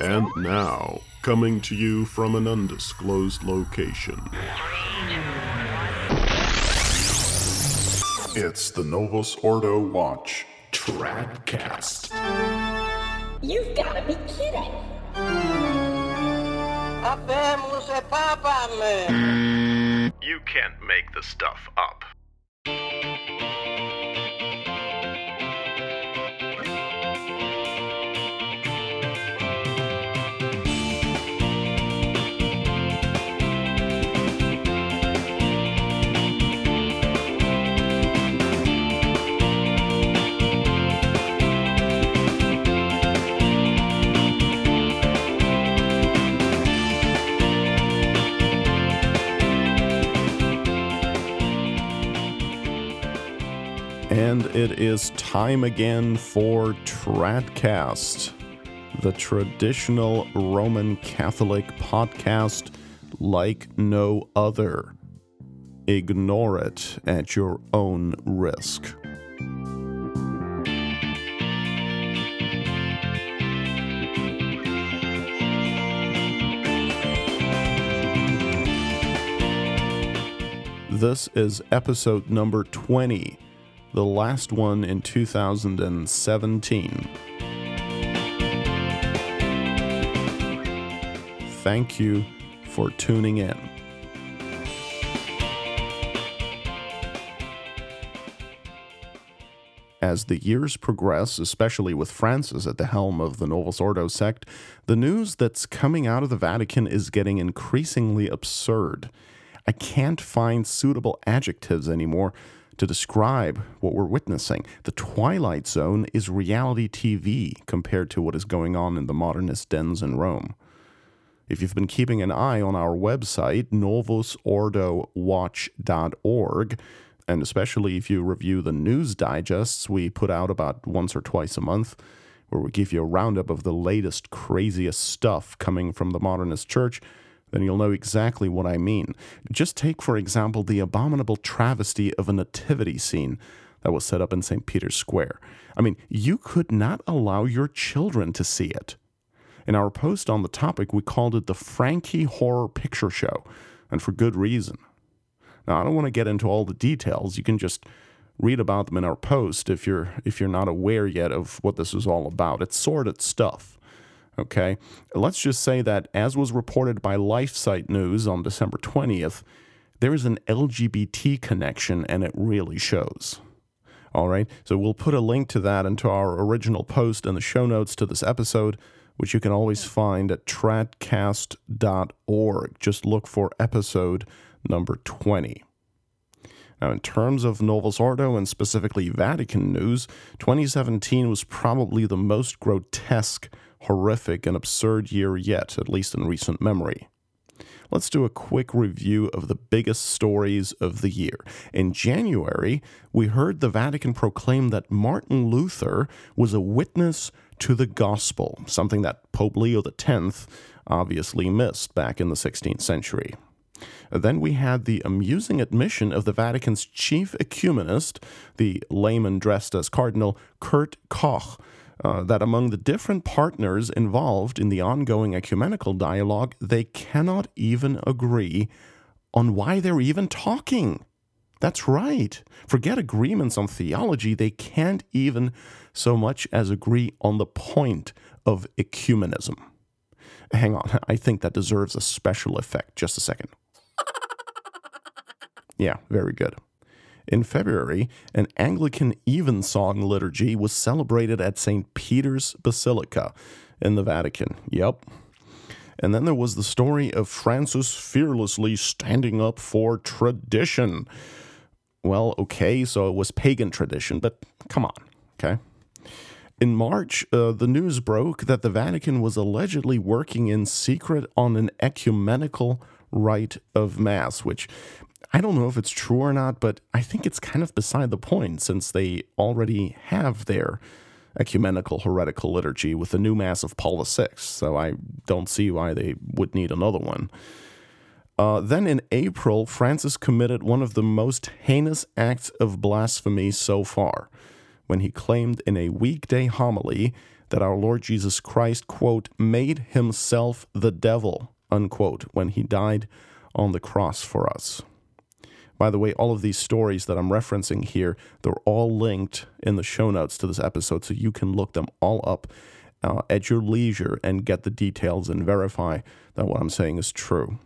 And now, coming to you from an undisclosed location. It's the Novus Ordo Watch Tradcast. You've gotta be kidding. You can't make the stuff up. And it is time again for Tradcast, the traditional Roman Catholic podcast like no other. Ignore it at your own risk. This is episode number 20 the last one in 2017. Thank you for tuning in. As the years progress, especially with Francis at the helm of the Novus Ordo sect, the news that's coming out of the Vatican is getting increasingly absurd. I can't find suitable adjectives anymore to describe what we're witnessing. The Twilight Zone is reality TV compared to what is going on in the modernist dens in Rome. If you've been keeping an eye on our website, novusordowatch.org, and especially if you review the news digests we put out about once or twice a month, where we give you a roundup of the latest, craziest stuff coming from the modernist church, then you'll know exactly what I mean. Just take, for example, the abominable travesty of a nativity scene that was set up in St. Peter's Square. I mean, you could not allow your children to see it. In our post on the topic, we called it the Frankie Horror Picture Show, and for good reason. Now, I don't want to get into all the details. You can just read about them in our post if you're if you're not aware yet of what this is all about. It's sordid stuff. Okay, let's just say that, as was reported by LifeSite News on December 20th, there is an LGBT connection and it really shows. All right, so we'll put a link to that into our original post in the show notes to this episode, which you can always find at tradcast.org. Just look for episode number 20. Now, in terms of Novus Ordo and specifically Vatican news, 2017 was probably the most grotesque horrific and absurd year yet, at least in recent memory. Let's do a quick review of the biggest stories of the year. In January, we heard the Vatican proclaim that Martin Luther was a witness to the gospel, something that Pope Leo X obviously missed back in the 16th century. Then we had the amusing admission of the Vatican's chief ecumenist, the layman dressed as Cardinal Kurt Koch, uh, that among the different partners involved in the ongoing ecumenical dialogue, they cannot even agree on why they're even talking. That's right. Forget agreements on theology, they can't even so much as agree on the point of ecumenism. Hang on, I think that deserves a special effect. Just a second. Yeah, very good. In February, an Anglican evensong liturgy was celebrated at St. Peter's Basilica in the Vatican. Yep. And then there was the story of Francis fearlessly standing up for tradition. Well, okay, so it was pagan tradition, but come on, okay? In March, uh, the news broke that the Vatican was allegedly working in secret on an ecumenical rite of Mass, which I don't know if it's true or not, but I think it's kind of beside the point since they already have their ecumenical heretical liturgy with the new Mass of Paul VI, so I don't see why they would need another one. Uh, then in April, Francis committed one of the most heinous acts of blasphemy so far when he claimed in a weekday homily that our Lord Jesus Christ, quote, made himself the devil, unquote, when he died on the cross for us. By the way, all of these stories that I'm referencing here, they're all linked in the show notes to this episode, so you can look them all up uh, at your leisure and get the details and verify that what I'm saying is true.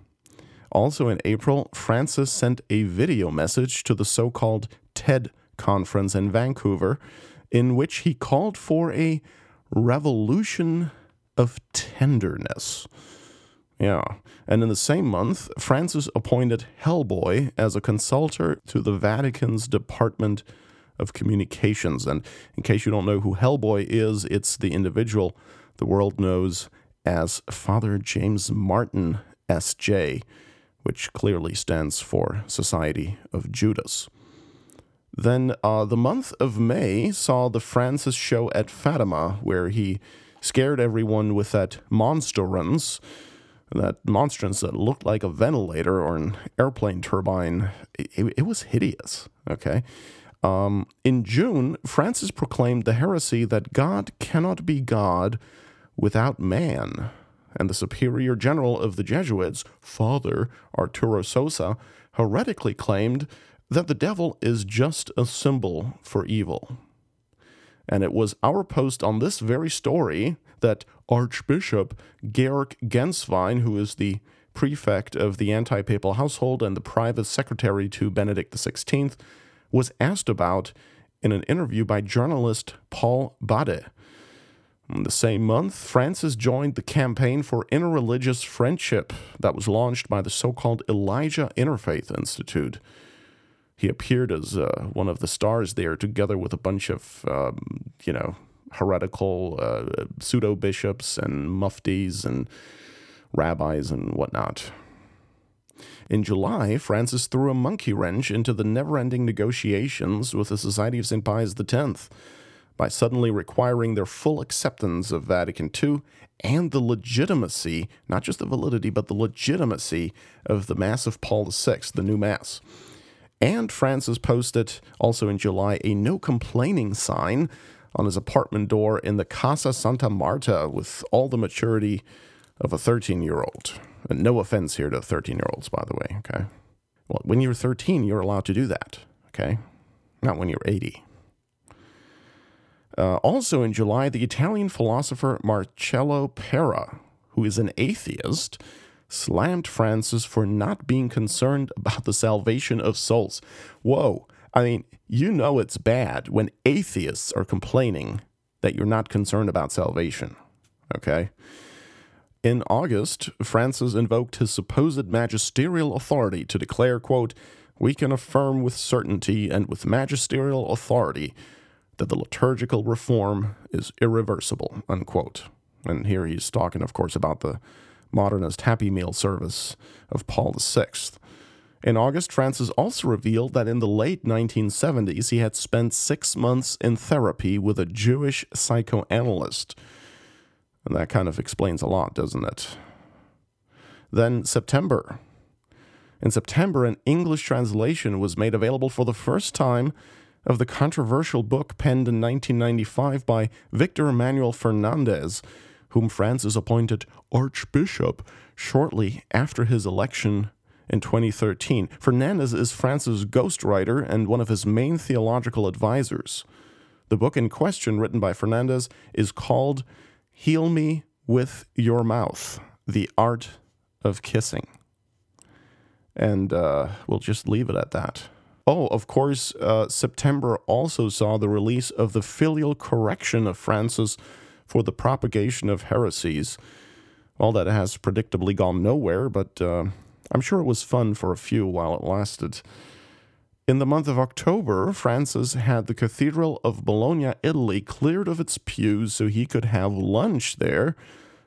Also in April, Francis sent a video message to the so called TED conference in Vancouver in which he called for a revolution of tenderness. Yeah. And in the same month, Francis appointed Hellboy as a consultor to the Vatican's Department of Communications. And in case you don't know who Hellboy is, it's the individual the world knows as Father James Martin, S.J., which clearly stands for Society of Judas. Then uh, the month of May saw the Francis show at Fatima, where he scared everyone with that monstrance, that monstrance that looked like a ventilator or an airplane turbine. It, it was hideous. Okay. Um, in June, Francis proclaimed the heresy that God cannot be God without man. And the superior general of the Jesuits, Father Arturo Sosa, heretically claimed that the devil is just a symbol for evil. And it was our post on this very story that Archbishop Georg Gänswein, who is the prefect of the anti papal household and the private secretary to Benedict XVI, was asked about in an interview by journalist Paul Badde. In the same month, Francis joined the campaign for interreligious friendship that was launched by the so called Elijah Interfaith Institute he appeared as uh, one of the stars there, together with a bunch of, um, you know, heretical uh, pseudo bishops and muftis and rabbis and whatnot. In July, Francis threw a monkey wrench into the never ending negotiations with the Society of St. Pius X by suddenly requiring their full acceptance of Vatican II and the legitimacy, not just the validity, but the legitimacy of the Mass of Paul VI, the new Mass. And Francis posted also in July a no complaining sign on his apartment door in the Casa Santa Marta with all the maturity of a 13 year old. And no offense here to 13 year olds, by the way, okay? Well, when you're 13, you're allowed to do that, okay? Not when you're 80. Uh, also in July, the Italian philosopher Marcello Pera, who is an atheist, slammed Francis for not being concerned about the salvation of souls. Whoa. I mean, you know it's bad when atheists are complaining that you're not concerned about salvation. Okay? In August, Francis invoked his supposed magisterial authority to declare, quote, we can affirm with certainty and with magisterial authority that the liturgical reform is irreversible, unquote. And here he's talking, of course, about the modernist Happy Meal service of Paul VI. In August, Francis also revealed that in the late 1970s he had spent six months in therapy with a Jewish psychoanalyst. And that kind of explains a lot, doesn't it? Then, September. In September, an English translation was made available for the first time of the controversial book penned in 1995 by Victor Emmanuel Fernandez whom Francis appointed archbishop shortly after his election in 2013. Fernandez is Francis' ghostwriter and one of his main theological advisors. The book in question, written by Fernandez, is called Heal Me with Your Mouth The Art of Kissing. And uh, we'll just leave it at that. Oh, of course, uh, September also saw the release of the filial correction of Francis for the propagation of heresies. All that has predictably gone nowhere, but uh, I'm sure it was fun for a few while it lasted. In the month of October, Francis had the Cathedral of Bologna, Italy, cleared of its pews so he could have lunch there,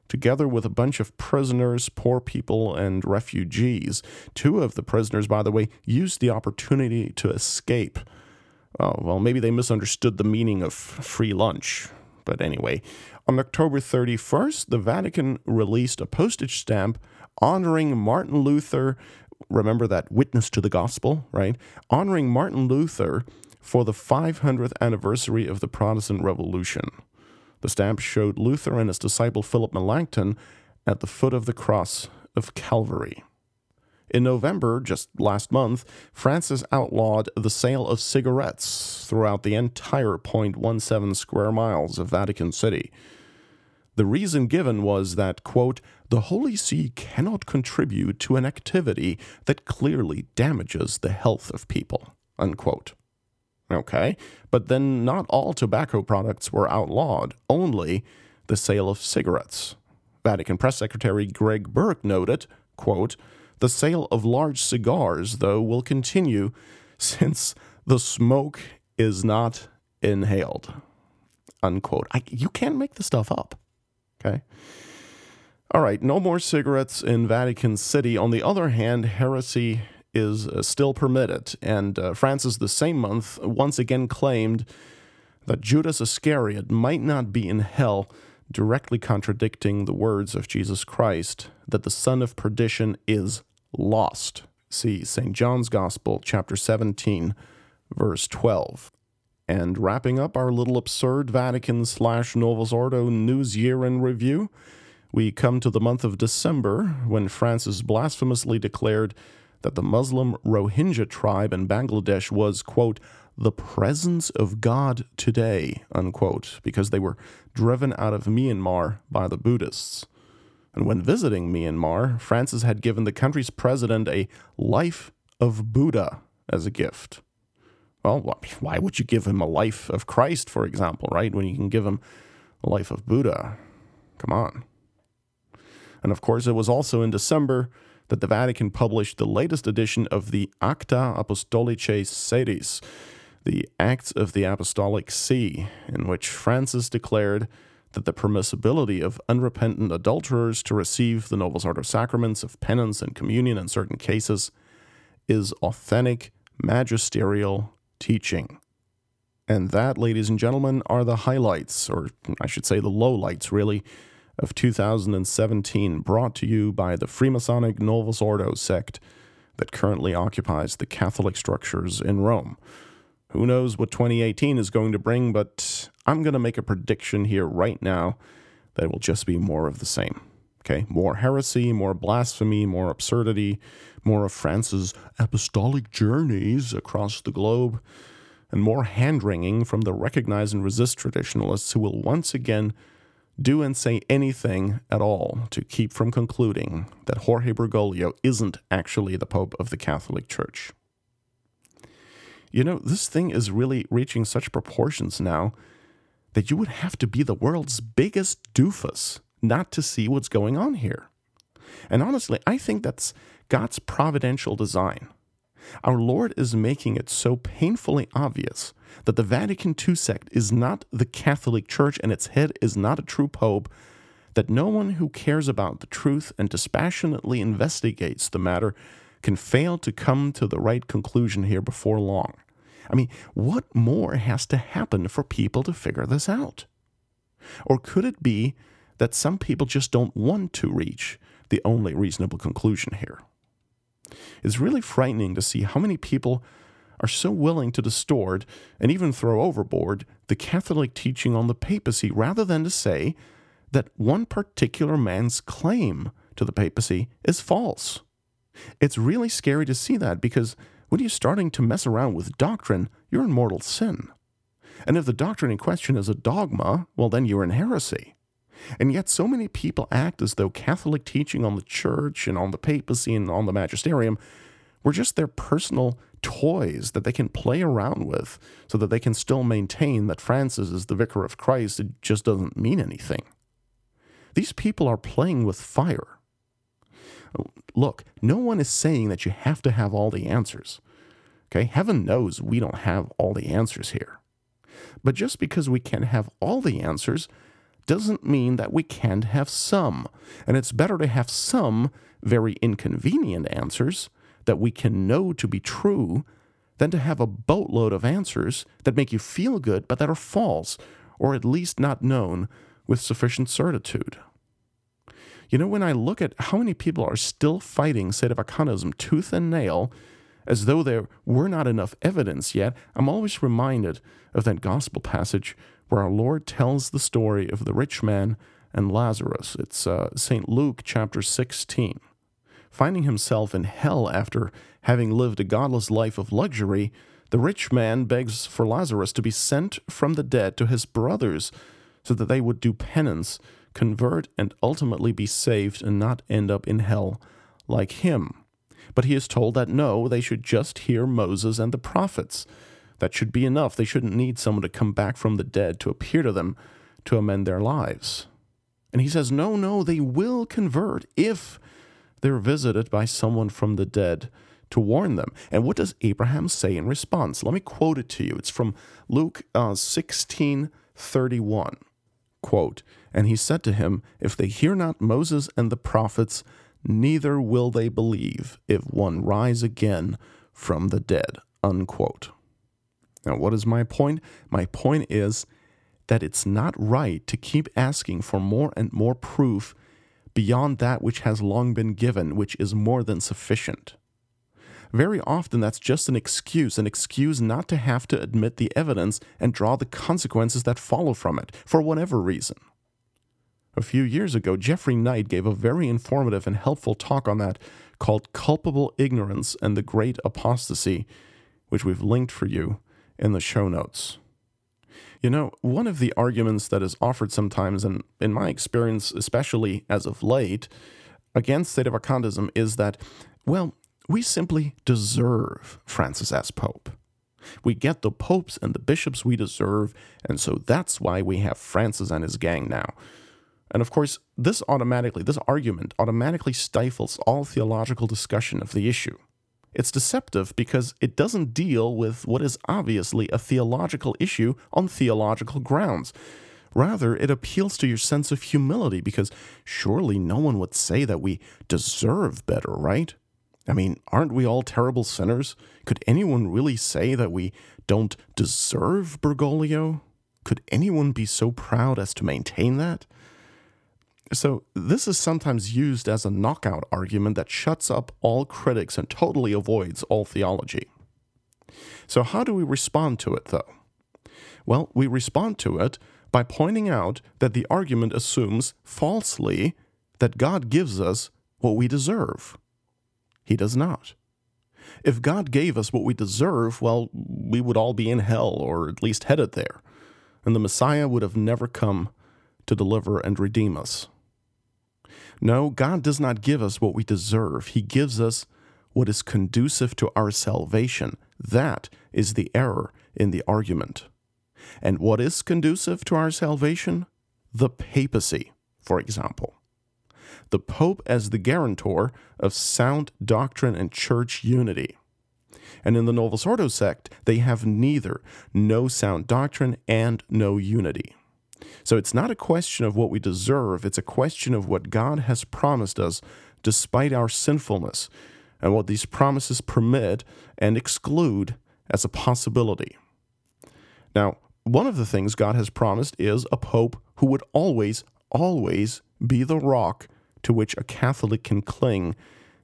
together with a bunch of prisoners, poor people, and refugees. Two of the prisoners, by the way, used the opportunity to escape. Oh, well, maybe they misunderstood the meaning of free lunch. But anyway, on October 31st, the Vatican released a postage stamp honoring Martin Luther. Remember that witness to the gospel, right? Honoring Martin Luther for the 500th anniversary of the Protestant Revolution. The stamp showed Luther and his disciple Philip Melanchthon at the foot of the cross of Calvary. In November, just last month, Francis outlawed the sale of cigarettes throughout the entire 0.17 square miles of Vatican City. The reason given was that, quote, the Holy See cannot contribute to an activity that clearly damages the health of people, unquote. Okay, but then not all tobacco products were outlawed, only the sale of cigarettes. Vatican Press Secretary Greg Burke noted, quote, the sale of large cigars, though, will continue since the smoke is not inhaled. Unquote. I, you can't make the stuff up. Okay. All right, no more cigarettes in Vatican City. On the other hand, heresy is uh, still permitted, and uh, Francis, the same month, once again claimed that Judas Iscariot might not be in hell, directly contradicting the words of Jesus Christ that the son of perdition is lost. See St. John's Gospel, chapter 17, verse 12. And wrapping up our little absurd Vatican slash Novus Ordo news year in review, we come to the month of December when Francis blasphemously declared that the Muslim Rohingya tribe in Bangladesh was, quote, the presence of God today, unquote, because they were driven out of Myanmar by the Buddhists. And when visiting Myanmar, Francis had given the country's president a life of Buddha as a gift. Well, why would you give him a life of Christ, for example, right? When you can give him a life of Buddha? Come on. And of course, it was also in December that the Vatican published the latest edition of the Acta Apostolicae Sedis, the Acts of the Apostolic See, in which Francis declared that the permissibility of unrepentant adulterers to receive the Novus Ordo sacraments of penance and communion in certain cases is authentic magisterial teaching. And that, ladies and gentlemen, are the highlights, or I should say the lowlights, really, of 2017, brought to you by the Freemasonic Novus Ordo sect that currently occupies the Catholic structures in Rome. Who knows what 2018 is going to bring, but I'm going to make a prediction here right now that it will just be more of the same. Okay, more heresy, more blasphemy, more absurdity, more of Francis' apostolic journeys across the globe, and more hand wringing from the recognize and resist traditionalists who will once again do and say anything at all to keep from concluding that Jorge Bergoglio isn't actually the Pope of the Catholic Church. You know, this thing is really reaching such proportions now that you would have to be the world's biggest doofus not to see what's going on here. And honestly, I think that's God's providential design. Our Lord is making it so painfully obvious that the Vatican II sect is not the Catholic Church and its head is not a true pope, that no one who cares about the truth and dispassionately investigates the matter can fail to come to the right conclusion here before long. I mean, what more has to happen for people to figure this out? Or could it be that some people just don't want to reach the only reasonable conclusion here? It's really frightening to see how many people are so willing to distort and even throw overboard the Catholic teaching on the papacy rather than to say that one particular man's claim to the papacy is false. It's really scary to see that because when you're starting to mess around with doctrine, you're in mortal sin. And if the doctrine in question is a dogma, well, then you're in heresy. And yet, so many people act as though Catholic teaching on the church and on the papacy and on the magisterium were just their personal toys that they can play around with so that they can still maintain that Francis is the vicar of Christ. It just doesn't mean anything. These people are playing with fire. Look, no one is saying that you have to have all the answers. Okay, heaven knows we don't have all the answers here. But just because we can't have all the answers doesn't mean that we can't have some. And it's better to have some very inconvenient answers that we can know to be true than to have a boatload of answers that make you feel good but that are false, or at least not known with sufficient certitude. You know, when I look at how many people are still fighting sedevacantism tooth and nail, as though there were not enough evidence yet, I'm always reminded of that gospel passage where our Lord tells the story of the rich man and Lazarus. It's uh, St. Luke chapter 16. Finding himself in hell after having lived a godless life of luxury, the rich man begs for Lazarus to be sent from the dead to his brothers so that they would do penance, convert, and ultimately be saved and not end up in hell like him. But he is told that no, they should just hear Moses and the prophets. That should be enough. They shouldn't need someone to come back from the dead to appear to them to amend their lives. And he says, no, no, they will convert if they're visited by someone from the dead to warn them. And what does Abraham say in response? Let me quote it to you. It's from Luke uh, 16 31. Quote, And he said to him, If they hear not Moses and the prophets, neither will they believe if one rise again from the dead. Unquote. Now, what is my point? My point is that it's not right to keep asking for more and more proof beyond that which has long been given, which is more than sufficient. Very often, that's just an excuse, an excuse not to have to admit the evidence and draw the consequences that follow from it, for whatever reason. A few years ago, Jeffrey Knight gave a very informative and helpful talk on that called Culpable Ignorance and the Great Apostasy, which we've linked for you in the show notes. You know, one of the arguments that is offered sometimes, and in my experience, especially as of late, against state of sedevacantism is that, well, we simply deserve Francis as Pope. We get the popes and the bishops we deserve, and so that's why we have Francis and his gang now. And of course, this automatically, this argument automatically stifles all theological discussion of the issue. It's deceptive because it doesn't deal with what is obviously a theological issue on theological grounds. Rather, it appeals to your sense of humility because surely no one would say that we deserve better, right? I mean, aren't we all terrible sinners? Could anyone really say that we don't deserve Bergoglio? Could anyone be so proud as to maintain that? So, this is sometimes used as a knockout argument that shuts up all critics and totally avoids all theology. So, how do we respond to it, though? Well, we respond to it by pointing out that the argument assumes falsely that God gives us what we deserve. He does not. If God gave us what we deserve, well, we would all be in hell, or at least headed there, and the Messiah would have never come to deliver and redeem us. No, God does not give us what we deserve. He gives us what is conducive to our salvation. That is the error in the argument. And what is conducive to our salvation? The papacy, for example the Pope as the guarantor of sound doctrine and church unity. And in the Novus Ordo sect, they have neither no sound doctrine and no unity. So it's not a question of what we deserve, it's a question of what God has promised us despite our sinfulness, and what these promises permit and exclude as a possibility. Now, one of the things God has promised is a pope who would always, always be the rock to which a Catholic can cling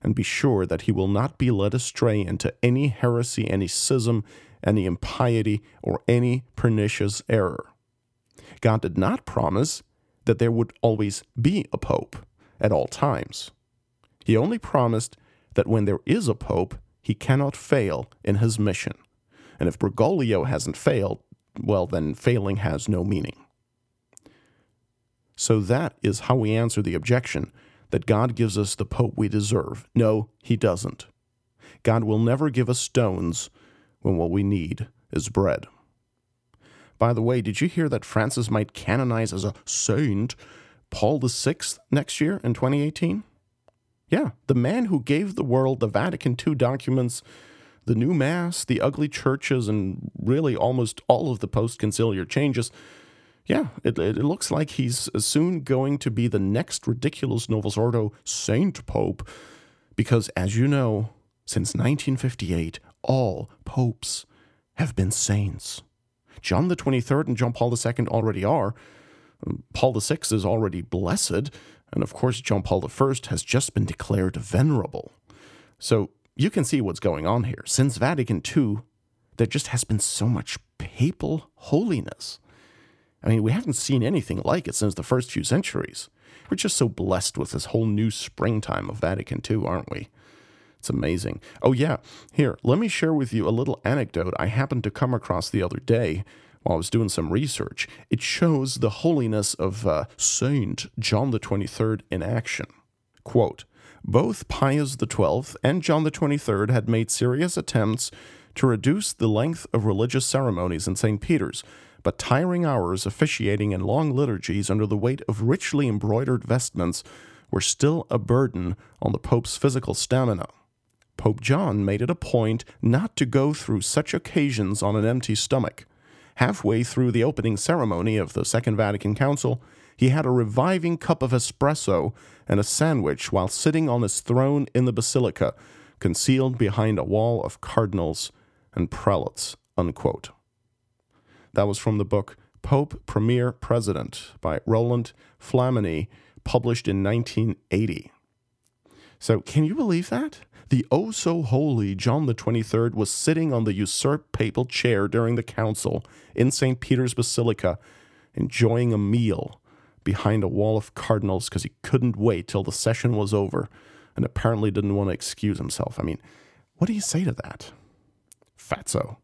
and be sure that he will not be led astray into any heresy, any schism, any impiety, or any pernicious error. God did not promise that there would always be a pope at all times. He only promised that when there is a pope, he cannot fail in his mission. And if Bergoglio hasn't failed, well, then failing has no meaning. So that is how we answer the objection that God gives us the Pope we deserve. No, He doesn't. God will never give us stones when what we need is bread. By the way, did you hear that Francis might canonize as a saint Paul VI next year in 2018? Yeah, the man who gave the world the Vatican II documents, the new Mass, the ugly churches, and really almost all of the post conciliar changes yeah, it, it looks like he's soon going to be the next ridiculous Novus Ordo saint pope, because as you know, since 1958, all popes have been saints. John the 23rd and John Paul II already are. Paul VI is already blessed, and of course, John Paul I has just been declared venerable. So you can see what's going on here. Since Vatican II, there just has been so much papal holiness. I mean, we haven't seen anything like it since the first few centuries. We're just so blessed with this whole new springtime of Vatican II, aren't we? It's amazing. Oh, yeah. Here, let me share with you a little anecdote I happened to come across the other day while I was doing some research. It shows the holiness of uh, Saint John the 23rd in action. Quote, both Pius XII and John the 23rd had made serious attempts to reduce the length of religious ceremonies in St. Peter's, but tiring hours officiating in long liturgies under the weight of richly embroidered vestments were still a burden on the Pope's physical stamina. Pope John made it a point not to go through such occasions on an empty stomach. Halfway through the opening ceremony of the Second Vatican Council, he had a reviving cup of espresso and a sandwich while sitting on his throne in the basilica, concealed behind a wall of cardinals and prelates. Unquote. That was from the book Pope Premier President by Roland Flamini, published in 1980. So, can you believe that? The oh so holy John the 23rd was sitting on the usurped papal chair during the council in St. Peter's Basilica, enjoying a meal behind a wall of cardinals because he couldn't wait till the session was over and apparently didn't want to excuse himself. I mean, what do you say to that? Fatso.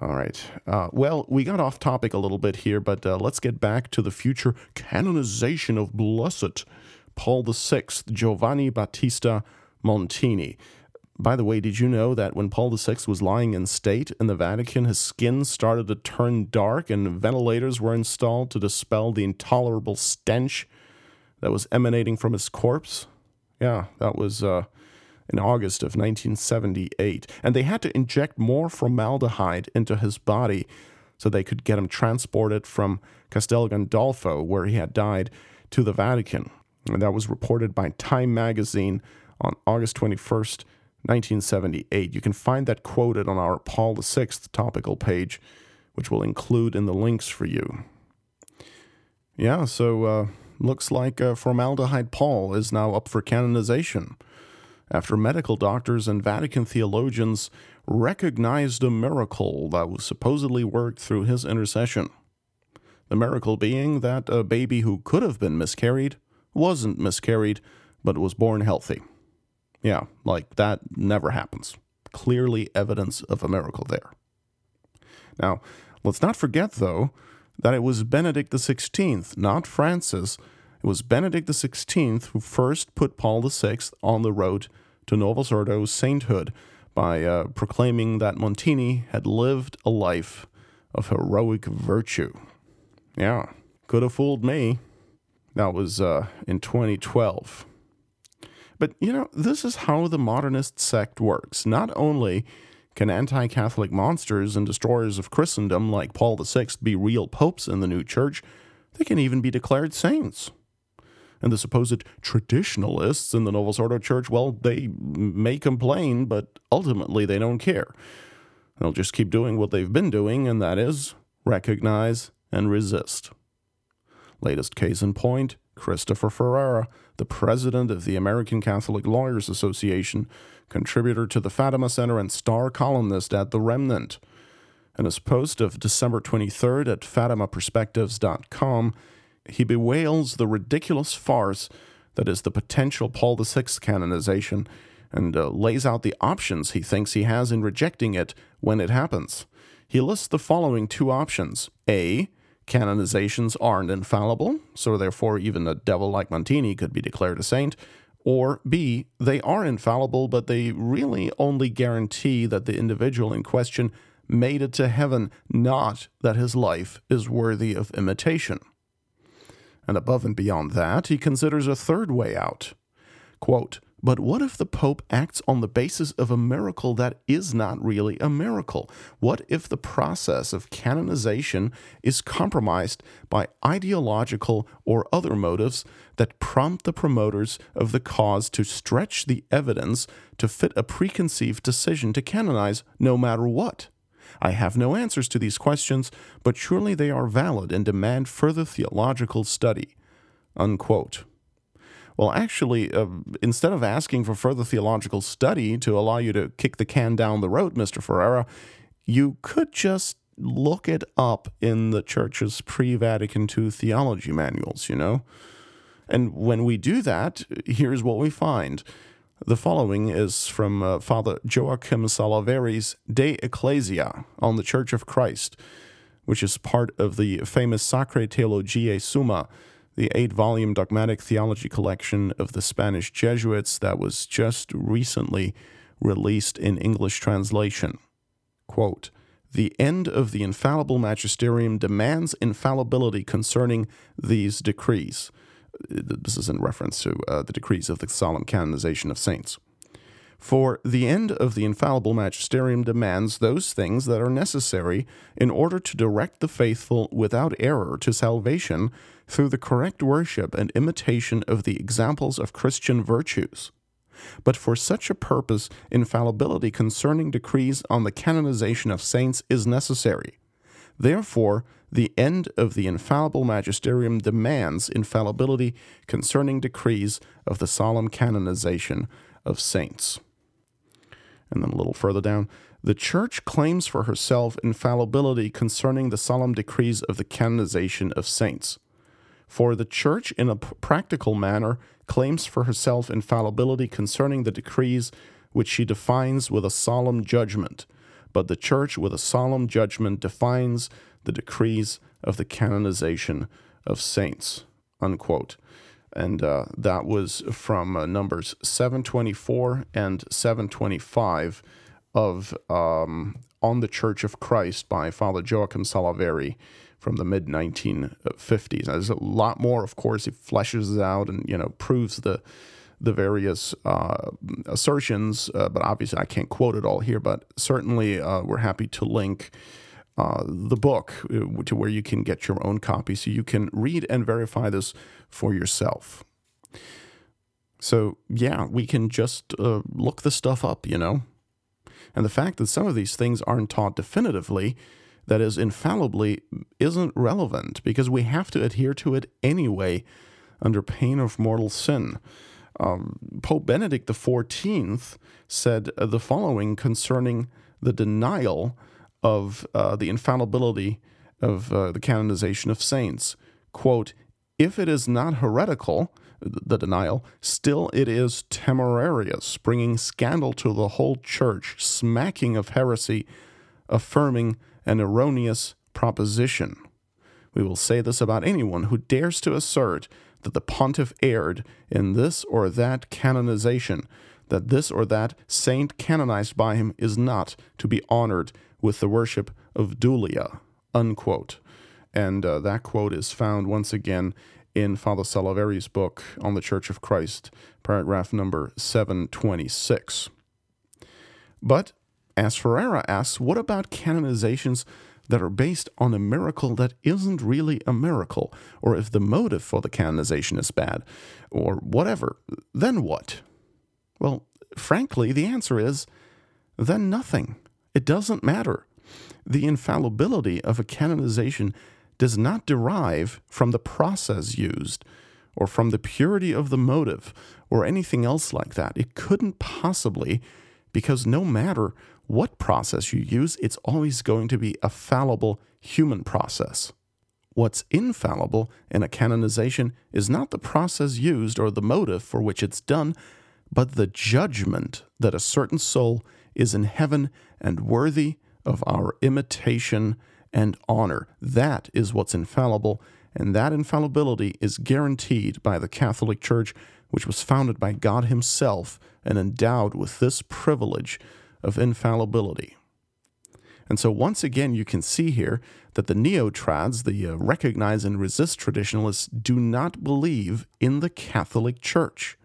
All right. Uh, well, we got off topic a little bit here, but uh, let's get back to the future canonization of Blessed Paul VI, Giovanni Battista Montini. By the way, did you know that when Paul VI was lying in state in the Vatican, his skin started to turn dark and ventilators were installed to dispel the intolerable stench that was emanating from his corpse? Yeah, that was uh, in August of 1978. And they had to inject more formaldehyde into his body so they could get him transported from Castel Gandolfo, where he had died, to the Vatican. And that was reported by Time magazine on August 21st, 1978. You can find that quoted on our Paul VI topical page, which we'll include in the links for you. Yeah, so uh, looks like uh, Formaldehyde Paul is now up for canonization after medical doctors and Vatican theologians recognized a miracle that was supposedly worked through his intercession. The miracle being that a baby who could have been miscarried wasn't miscarried, but was born healthy. Yeah, like that never happens. Clearly evidence of a miracle there. Now, let's not forget, though, that it was Benedict XVI, not Francis. It was Benedict XVI who first put Paul VI on the road to Novus Ordo's sainthood by uh, proclaiming that Montini had lived a life of heroic virtue. Yeah, could have fooled me. That was uh, in 2012. But, you know, this is how the modernist sect works. Not only can anti Catholic monsters and destroyers of Christendom like Paul VI be real popes in the new church, they can even be declared saints. And the supposed traditionalists in the Novus Ordo Church, well, they may complain, but ultimately they don't care. They'll just keep doing what they've been doing, and that is recognize and resist. Latest case in point Christopher Ferrara, the president of the American Catholic Lawyers Association, contributor to the Fatima Center, and star columnist at The Remnant. In his post of December 23rd at FatimaPerspectives.com, he bewails the ridiculous farce that is the potential Paul VI canonization and uh, lays out the options he thinks he has in rejecting it when it happens. He lists the following two options A canonizations aren't infallible, so therefore even a devil like Montini could be declared a saint. Or B, they are infallible, but they really only guarantee that the individual in question made it to heaven, not that his life is worthy of imitation. And above and beyond that, he considers a third way out. Quote, but what if the Pope acts on the basis of a miracle that is not really a miracle? What if the process of canonization is compromised by ideological or other motives that prompt the promoters of the cause to stretch the evidence to fit a preconceived decision to canonize no matter what? I have no answers to these questions, but surely they are valid and demand further theological study. Unquote. Well, actually, uh, instead of asking for further theological study to allow you to kick the can down the road, Mr. Ferrara, you could just look it up in the church's pre Vatican II theology manuals, you know? And when we do that, here's what we find. The following is from uh, Father Joachim Salaverri's De Ecclesia on the Church of Christ, which is part of the famous Sacrae Theologiae Summa, the eight volume dogmatic theology collection of the Spanish Jesuits that was just recently released in English translation. Quote, the end of the infallible magisterium demands infallibility concerning these decrees. This is in reference to uh, the decrees of the solemn canonization of saints. For the end of the infallible magisterium demands those things that are necessary in order to direct the faithful without error to salvation through the correct worship and imitation of the examples of Christian virtues. But for such a purpose, infallibility concerning decrees on the canonization of saints is necessary. Therefore, the end of the infallible magisterium demands infallibility concerning decrees of the solemn canonization of saints. And then a little further down, the Church claims for herself infallibility concerning the solemn decrees of the canonization of saints. For the Church, in a practical manner, claims for herself infallibility concerning the decrees which she defines with a solemn judgment, but the Church, with a solemn judgment, defines the decrees of the canonization of saints. Unquote. And uh, that was from uh, numbers 724 and 725 of um, On the Church of Christ by Father Joachim Salaverri from the mid 1950s. There's a lot more, of course. He fleshes out and you know proves the the various uh, assertions, uh, but obviously I can't quote it all here. But certainly uh, we're happy to link. Uh, the book uh, to where you can get your own copy so you can read and verify this for yourself. So, yeah, we can just uh, look the stuff up, you know? And the fact that some of these things aren't taught definitively that is infallibly isn't relevant because we have to adhere to it anyway under pain of mortal sin. Um, Pope Benedict XIV said uh, the following concerning the denial of uh, the infallibility of uh, the canonization of saints. Quote, if it is not heretical, the denial, still it is temerarious, bringing scandal to the whole church, smacking of heresy, affirming an erroneous proposition. We will say this about anyone who dares to assert that the pontiff erred in this or that canonization, that this or that saint canonized by him is not to be honored with the worship of dulia. Unquote. And uh, that quote is found once again in Father Salaverri's book on the Church of Christ, paragraph number 726. But as Ferreira asks, what about canonizations that are based on a miracle that isn't really a miracle? Or if the motive for the canonization is bad, or whatever, then what? Well, frankly, the answer is then nothing. It doesn't matter. The infallibility of a canonization does not derive from the process used or from the purity of the motive or anything else like that. It couldn't possibly, because no matter what process you use, it's always going to be a fallible human process. What's infallible in a canonization is not the process used or the motive for which it's done, but the judgment that a certain soul is in heaven and worthy of our imitation and honor. That is what's infallible, and that infallibility is guaranteed by the Catholic Church, which was founded by God Himself and endowed with this privilege of infallibility. And so, once again, you can see here that the neotrads, the uh, recognize and resist traditionalists, do not believe in the Catholic Church.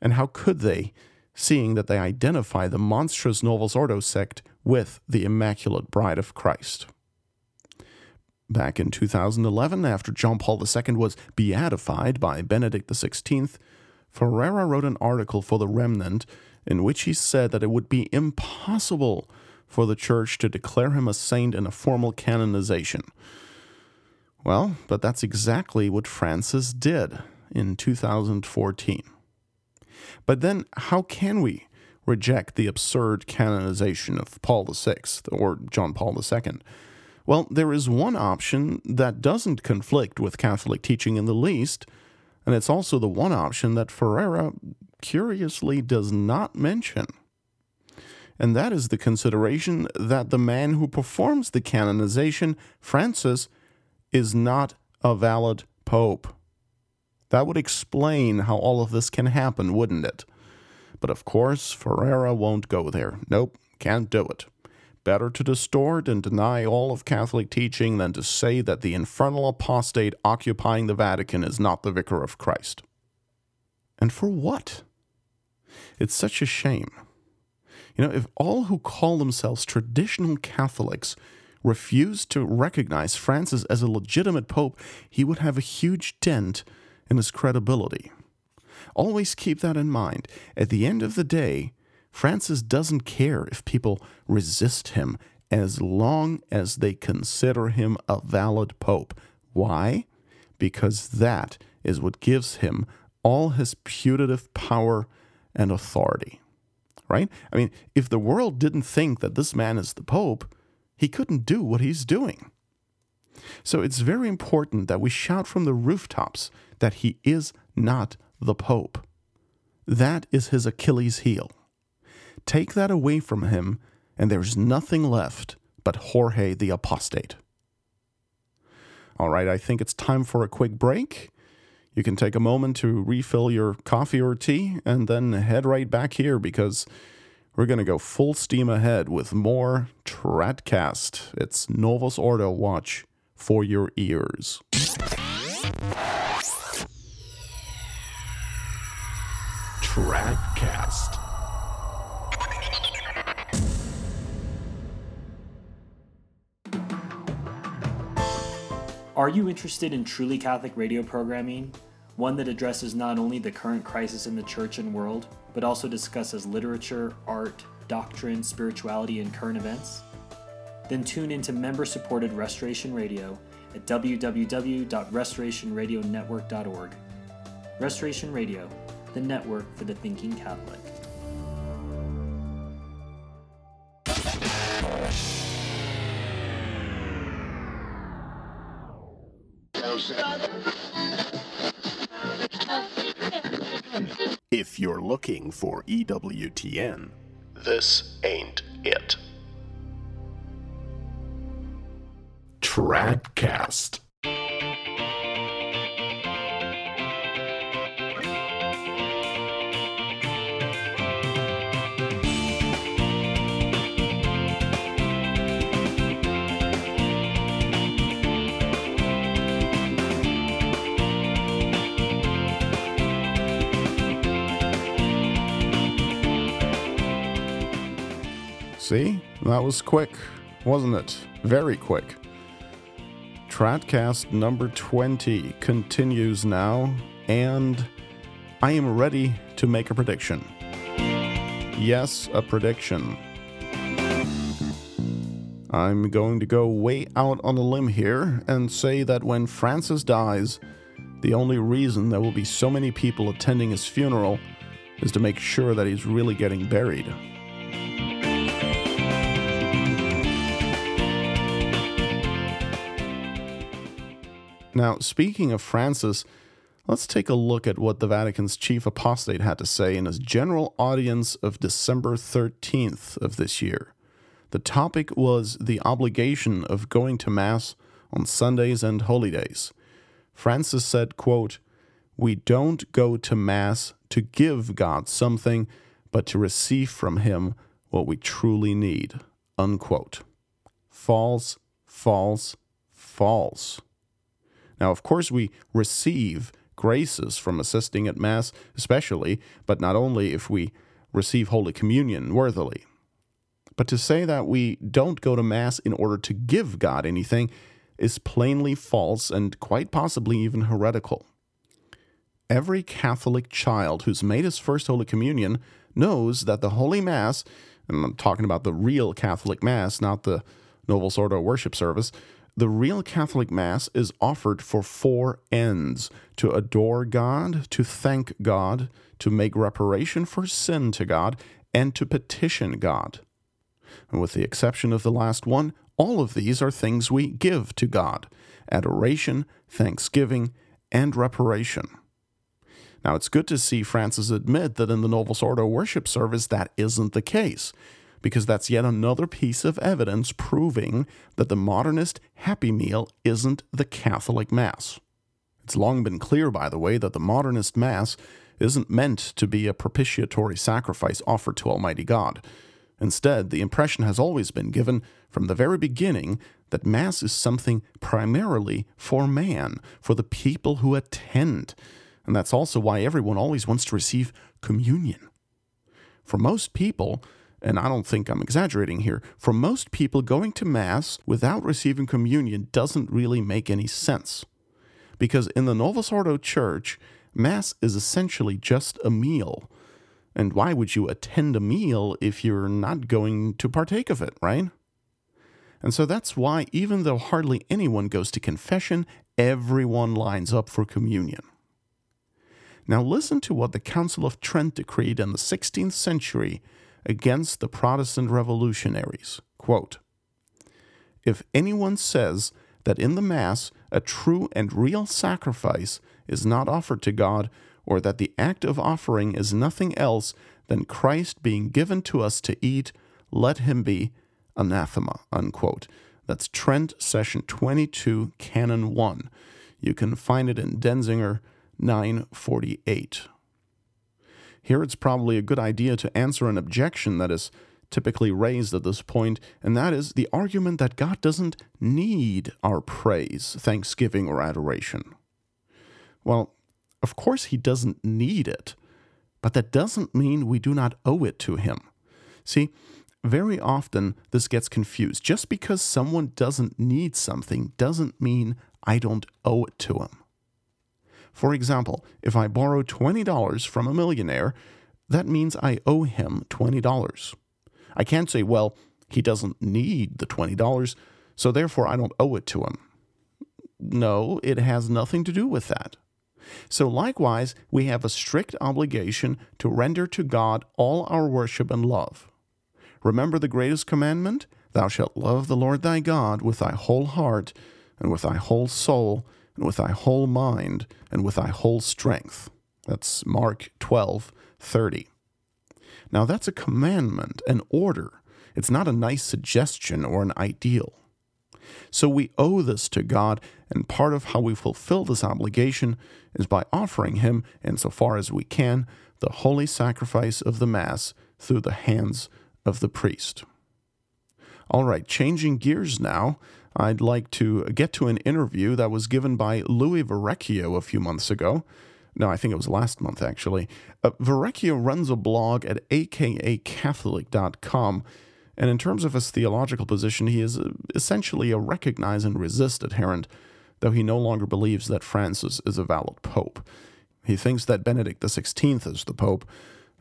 And how could they, seeing that they identify the monstrous Novus Ordo sect with the Immaculate Bride of Christ? Back in 2011, after John Paul II was beatified by Benedict XVI, Ferreira wrote an article for The Remnant in which he said that it would be impossible for the church to declare him a saint in a formal canonization. Well, but that's exactly what Francis did in 2014. But then, how can we, reject the absurd canonization of Paul VI or John Paul II? Well, there is one option that doesn't conflict with Catholic teaching in the least, and it's also the one option that Ferreira curiously does not mention. And that is the consideration that the man who performs the canonization, Francis, is not a valid pope. That would explain how all of this can happen, wouldn't it? But of course, Ferreira won't go there. Nope, can't do it. Better to distort and deny all of Catholic teaching than to say that the infernal apostate occupying the Vatican is not the vicar of Christ. And for what? It's such a shame. You know, if all who call themselves traditional Catholics refused to recognize Francis as a legitimate pope, he would have a huge dent in his credibility. Always keep that in mind. At the end of the day, Francis doesn't care if people resist him as long as they consider him a valid pope. Why? Because that is what gives him all his putative power and authority. Right? I mean, if the world didn't think that this man is the pope, he couldn't do what he's doing. So it's very important that we shout from the rooftops that he is not the pope. That is his Achilles heel. Take that away from him, and there's nothing left but Jorge the Apostate. All right, I think it's time for a quick break. You can take a moment to refill your coffee or tea and then head right back here because we're going to go full steam ahead with more Tradcast. It's Novus Ordo Watch for your ears. Tradcast. Are you interested in truly Catholic radio programming? One that addresses not only the current crisis in the church and world, but also discusses literature, art, doctrine, spirituality, and current events? Then tune into member supported Restoration Radio at www.restorationradionetwork.org. Restoration Radio, the network for the thinking Catholic. If you're looking for EWTN, this ain't it. Tradcast. See, that was quick, wasn't it? Very quick. Tradcast number 20 continues now, and I am ready to make a prediction. Yes, a prediction. I'm going to go way out on a limb here and say that when Francis dies, the only reason there will be so many people attending his funeral is to make sure that he's really getting buried. Now, speaking of Francis, let's take a look at what the Vatican's chief apostate had to say in his general audience of December 13th of this year. The topic was the obligation of going to Mass on Sundays and holy days. Francis said, quote, We don't go to Mass to give God something, but to receive from Him what we truly need. Unquote. False, false, false. Now, of course, we receive graces from assisting at Mass, especially, but not only if we receive Holy Communion worthily. But to say that we don't go to Mass in order to give God anything is plainly false and quite possibly even heretical. Every Catholic child who's made his first Holy Communion knows that the Holy Mass, and I'm talking about the real Catholic Mass, not the Novus Ordo worship service, the real Catholic Mass is offered for four ends to adore God, to thank God, to make reparation for sin to God, and to petition God. And with the exception of the last one, all of these are things we give to God adoration, thanksgiving, and reparation. Now, it's good to see Francis admit that in the Novus Ordo worship service that isn't the case, because that's yet another piece of evidence proving that the modernist Happy Meal isn't the Catholic Mass. It's long been clear, by the way, that the modernist Mass isn't meant to be a propitiatory sacrifice offered to Almighty God. Instead, the impression has always been given from the very beginning that Mass is something primarily for man, for the people who attend. And that's also why everyone always wants to receive communion. For most people, and I don't think I'm exaggerating here, for most people, going to Mass without receiving communion doesn't really make any sense. Because in the Novus Ordo Church, Mass is essentially just a meal. And why would you attend a meal if you're not going to partake of it, right? And so that's why, even though hardly anyone goes to confession, everyone lines up for communion. Now, listen to what the Council of Trent decreed in the 16th century against the Protestant revolutionaries. Quote, if anyone says that in the Mass a true and real sacrifice is not offered to God, or that the act of offering is nothing else than Christ being given to us to eat, let him be anathema. Unquote. That's Trent, session 22, canon 1. You can find it in Denzinger 948. Here it's probably a good idea to answer an objection that is typically raised at this point, and that is the argument that God doesn't need our praise, thanksgiving, or adoration. Well, of course, He doesn't need it, but that doesn't mean we do not owe it to Him. See, very often this gets confused. Just because someone doesn't need something doesn't mean I don't owe it to him. For example, if I borrow $20 from a millionaire, that means I owe him $20. I can't say, well, he doesn't need the $20, so therefore I don't owe it to him. No, it has nothing to do with that. So, likewise, we have a strict obligation to render to God all our worship and love. Remember the greatest commandment? Thou shalt love the Lord thy God with thy whole heart, and with thy whole soul, and with thy whole mind, and with thy whole strength. That's Mark 12, 30. Now, that's a commandment, an order. It's not a nice suggestion or an ideal. So we owe this to God, and part of how we fulfill this obligation is by offering Him, insofar as we can, the holy sacrifice of the Mass through the hands of the priest. All right, changing gears now, I'd like to get to an interview that was given by Louis Verrecchio a few months ago. No, I think it was last month, actually. Uh, Verrecchio runs a blog at akacatholic.com and in terms of his theological position, he is essentially a recognize and resist adherent, though he no longer believes that Francis is a valid pope. He thinks that Benedict XVI is the pope,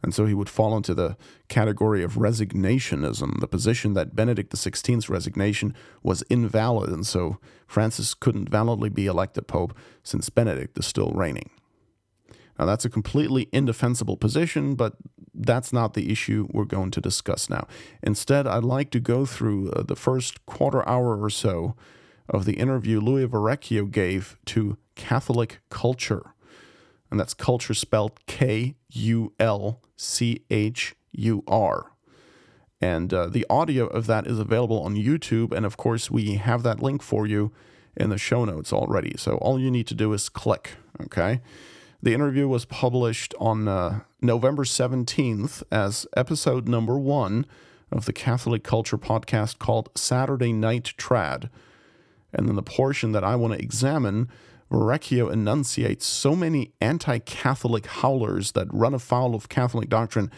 and so he would fall into the category of resignationism, the position that Benedict XVI's resignation was invalid, and so Francis couldn't validly be elected pope since Benedict is still reigning. Now, that's a completely indefensible position, but that's not the issue we're going to discuss now. Instead, I'd like to go through uh, the first quarter hour or so of the interview Louis Verrecchio gave to Catholic Kulchur. And that's culture spelled K U L C H U R. And uh, the audio of that is available on YouTube. And of course, we have that link for you in the show notes already. So all you need to do is click, okay? The interview was published on uh, November 17th as episode number one of the Catholic Kulchur podcast called Saturday Night Trad. And then the portion that I want to examine, Verrecchio enunciates so many anti Catholic howlers that run afoul of Catholic doctrine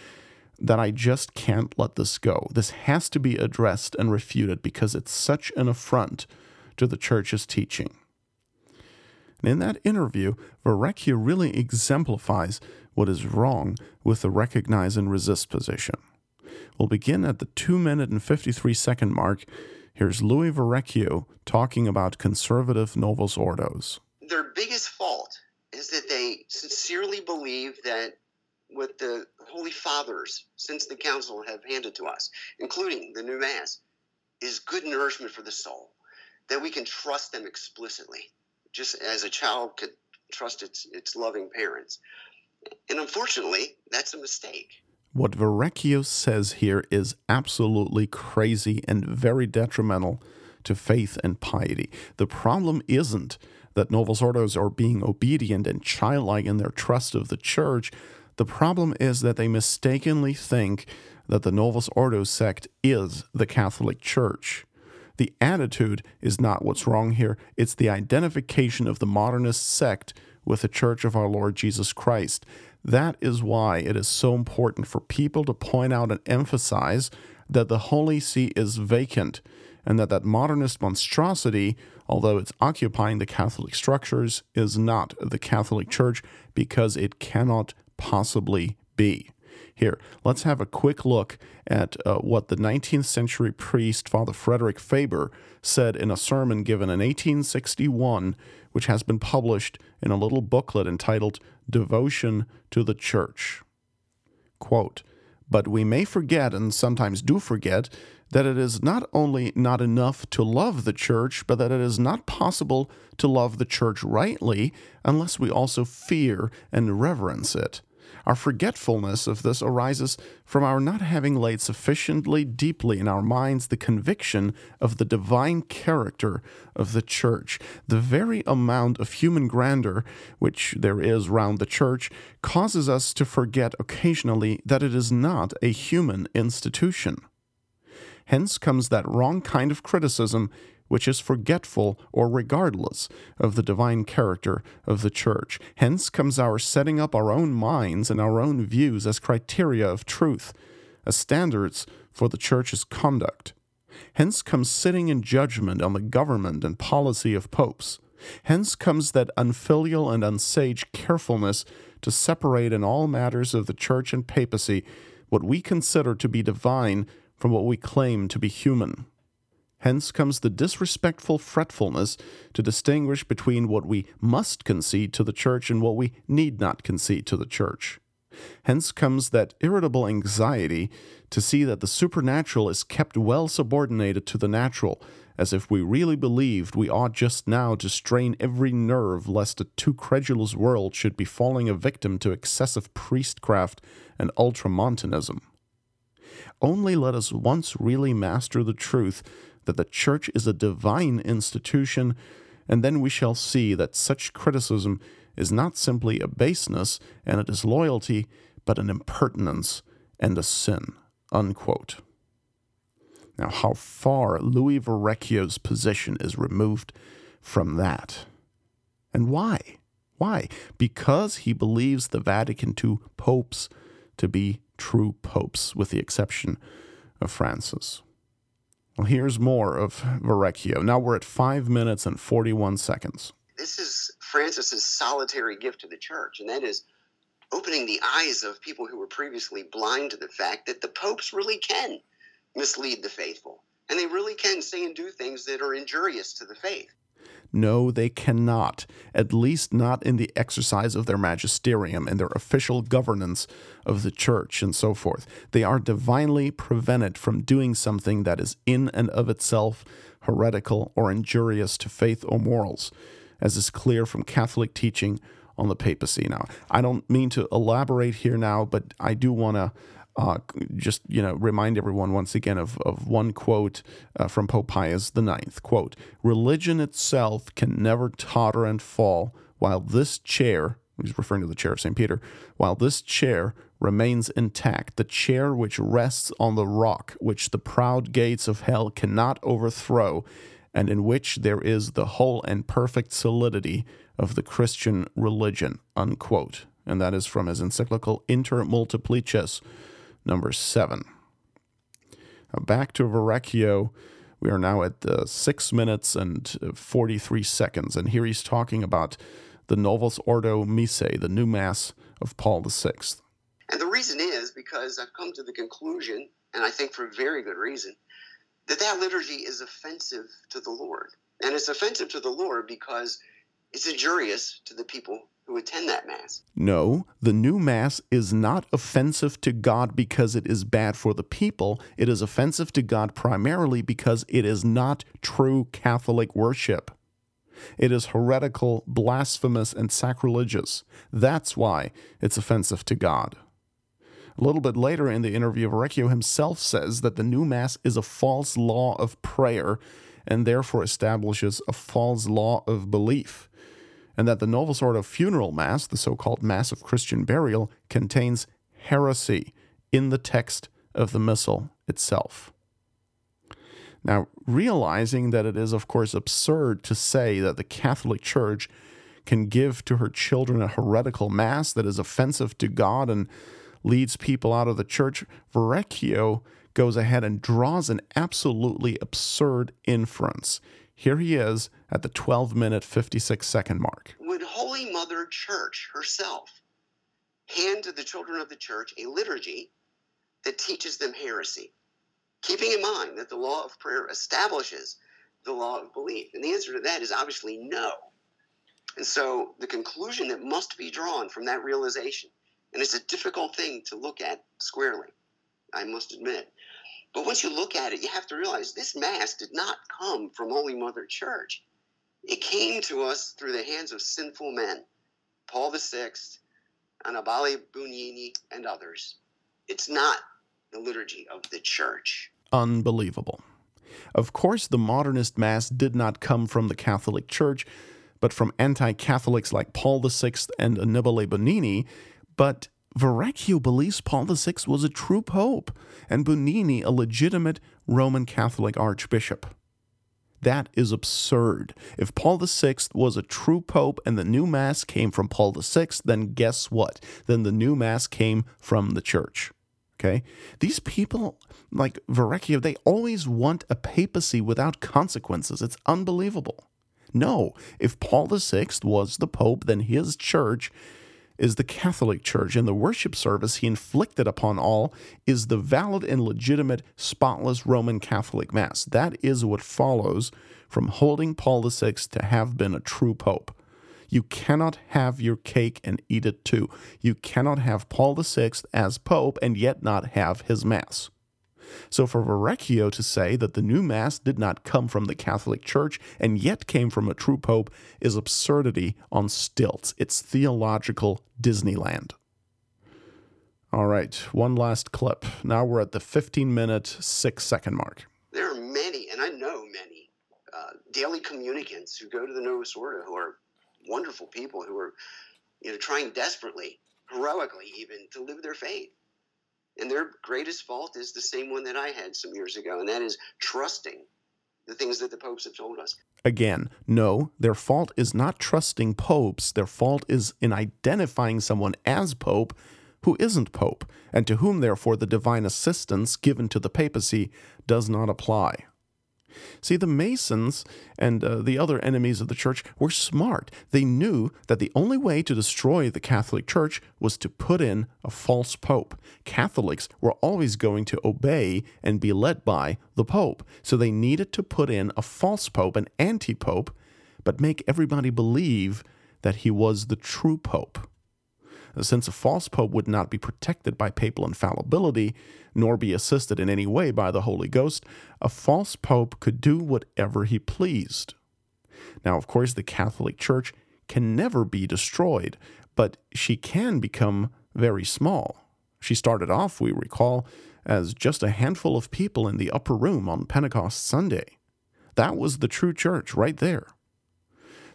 that I just can't let this go. This has to be addressed and refuted because it's such an affront to the church's teaching. And in that interview, Verrecchio really exemplifies what is wrong with the recognize and resist position. We'll begin at the 2 minute and 53 second mark. Here's Louis Verrecchio talking about conservative Novus Ordos. Their biggest fault is that they sincerely believe that what the Holy Fathers since the Council have handed to us, including the new Mass, is good nourishment for the soul, that we can trust them explicitly, just as a child could trust its, its loving parents. And unfortunately, that's a mistake. What Verrecchio says here is absolutely crazy and very detrimental to faith and piety. The problem isn't that Novus Ordos are being obedient and childlike in their trust of the church. The problem is that they mistakenly think that the Novus Ordo sect is the Catholic Church. The attitude is not what's wrong here, it's the identification of the modernist sect with the Church of our Lord Jesus Christ. That is why it is so important for people to point out and emphasize that the Holy See is vacant and that that modernist monstrosity, although it's occupying the Catholic structures, is not the Catholic Church because it cannot possibly be. Here, let's have a quick look at uh, what the 19th century priest, Father Frederick Faber, said in a sermon given in 1861, which has been published in a little booklet entitled Devotion to the Church. Quote, but we may forget, and sometimes do forget, that it is not only not enough to love the church, but that it is not possible to love the church rightly unless we also fear and reverence it. Our forgetfulness of this arises from our not having laid sufficiently deeply in our minds the conviction of the divine character of the church. The very amount of human grandeur which there is round the church causes us to forget occasionally that it is not a human institution. Hence comes that wrong kind of criticism which is forgetful or regardless of the divine character of the church. Hence comes our setting up our own minds and our own views as criteria of truth, as standards for the church's conduct. Hence comes sitting in judgment on the government and policy of popes. Hence comes that unfilial and unsage carefulness to separate in all matters of the church and papacy what we consider to be divine from what we claim to be human. Hence comes the disrespectful fretfulness to distinguish between what we must concede to the church and what we need not concede to the church. Hence comes that irritable anxiety to see that the supernatural is kept well subordinated to the natural, as if we really believed we ought just now to strain every nerve lest a too credulous world should be falling a victim to excessive priestcraft and ultramontanism. Only let us once really master the truth that the church is a divine institution, and then we shall see that such criticism is not simply a baseness and a disloyalty, but an impertinence and a sin. Unquote. Now, how far Louis Verrecchio's position is removed from that. And why? Why? Because he believes the Vatican II popes to be true popes, with the exception of Francis. Well, here's more of Verrecchio. Now we're at five minutes and 41 seconds. This is Francis's solitary gift to the church, and that is opening the eyes of people who were previously blind to the fact that the popes really can mislead the faithful, and they really can say and do things that are injurious to the faith. No, they cannot, at least not in the exercise of their magisterium and their official governance of the church and so forth. They are divinely prevented from doing something that is in and of itself heretical or injurious to faith or morals, as is clear from Catholic teaching on the papacy. Now, I don't mean to elaborate here now, but I do want to uh, just you know remind everyone once again of, of one quote uh, from Pope Pius IX. Quote, religion itself can never totter and fall while this chair, he's referring to the chair of St. Peter, while this chair remains intact, the chair which rests on the rock which the proud gates of hell cannot overthrow, and in which there is the whole and perfect solidity of the Christian religion. Unquote. And that is from his encyclical Inter Multiplices, number seven. Now back to Verrecchio. We are now at uh, six minutes and uh, 43 seconds, and here he's talking about the Novus Ordo Missae, the new Mass of Paul VI. And the reason is because I've come to the conclusion, and I think for very good reason, that that liturgy is offensive to the Lord. And it's offensive to the Lord because it's injurious to the people who attend that Mass. No, the new Mass is not offensive to God because it is bad for the people. It is offensive to God primarily because it is not true Catholic worship. It is heretical, blasphemous, and sacrilegious. That's why it's offensive to God. A little bit later in the interview, Verrecchio himself says that the new Mass is a false law of prayer and therefore establishes a false law of belief, and that the Novus of funeral Mass, the so called Mass of Christian burial, contains heresy in the text of the Missal itself. Now, realizing that it is, of course, absurd to say that the Catholic Church can give to her children a heretical Mass that is offensive to God and leads people out of the church, Verrecchio goes ahead and draws an absolutely absurd inference. Here he is at the 12 minute 56 second mark. Would Holy Mother Church herself hand to the children of the church a liturgy that teaches them heresy, keeping in mind that the law of prayer establishes the law of belief? And the answer to that is obviously no. And so the conclusion that must be drawn from that realization and it's a difficult thing to look at squarely, I must admit. But once you look at it, you have to realize this Mass did not come from Holy Mother Church. It came to us through the hands of sinful men, Paul VI, Annibale Bugnini, and others. It's not the liturgy of the Church. Unbelievable. Of course, the modernist Mass did not come from the Catholic Church, but from anti Catholics like Paul VI and Annibale Bugnini, but Verrecchio believes Paul VI was a true pope and Bugnini a legitimate Roman Catholic archbishop. That is absurd. If Paul VI was a true pope and the new Mass came from Paul VI, then guess what? Then the new Mass came from the church. Okay? These people, like Verrecchio, they always want a papacy without consequences. It's unbelievable. No, if Paul VI was the pope, then his church is the Catholic Church, and the worship service he inflicted upon all is the valid and legitimate, spotless Roman Catholic Mass. That is what follows from holding Paul VI to have been a true pope. You cannot have your cake and eat it too. You cannot have Paul VI as pope and yet not have his Mass. So for Verrecchio to say that the new Mass did not come from the Catholic Church and yet came from a true pope is absurdity on stilts. It's theological Disneyland. All right, one last clip. Now we're at the 15 minute, six second mark. There are many, and I know many, uh, daily communicants who go to the Novus Ordo who are wonderful people who are you know, trying desperately, heroically even, to live their faith. And their greatest fault is the same one that I had some years ago, and that is trusting the things that the popes have told us. Again, no, their fault is not trusting popes. Their fault is in identifying someone as pope who isn't pope, and to whom, therefore, the divine assistance given to the papacy does not apply. See, the Masons and uh, the other enemies of the church were smart. They knew that the only way to destroy the Catholic Church was to put in a false pope. Catholics were always going to obey and be led by the pope, so they needed to put in a false pope, an anti pope, but make everybody believe that he was the true pope. Since a false pope would not be protected by papal infallibility, nor be assisted in any way by the Holy Ghost, a false pope could do whatever he pleased. Now, of course, the Catholic Church can never be destroyed, but she can become very small. She started off, we recall, as just a handful of people in the upper room on Pentecost Sunday. That was the true church right there.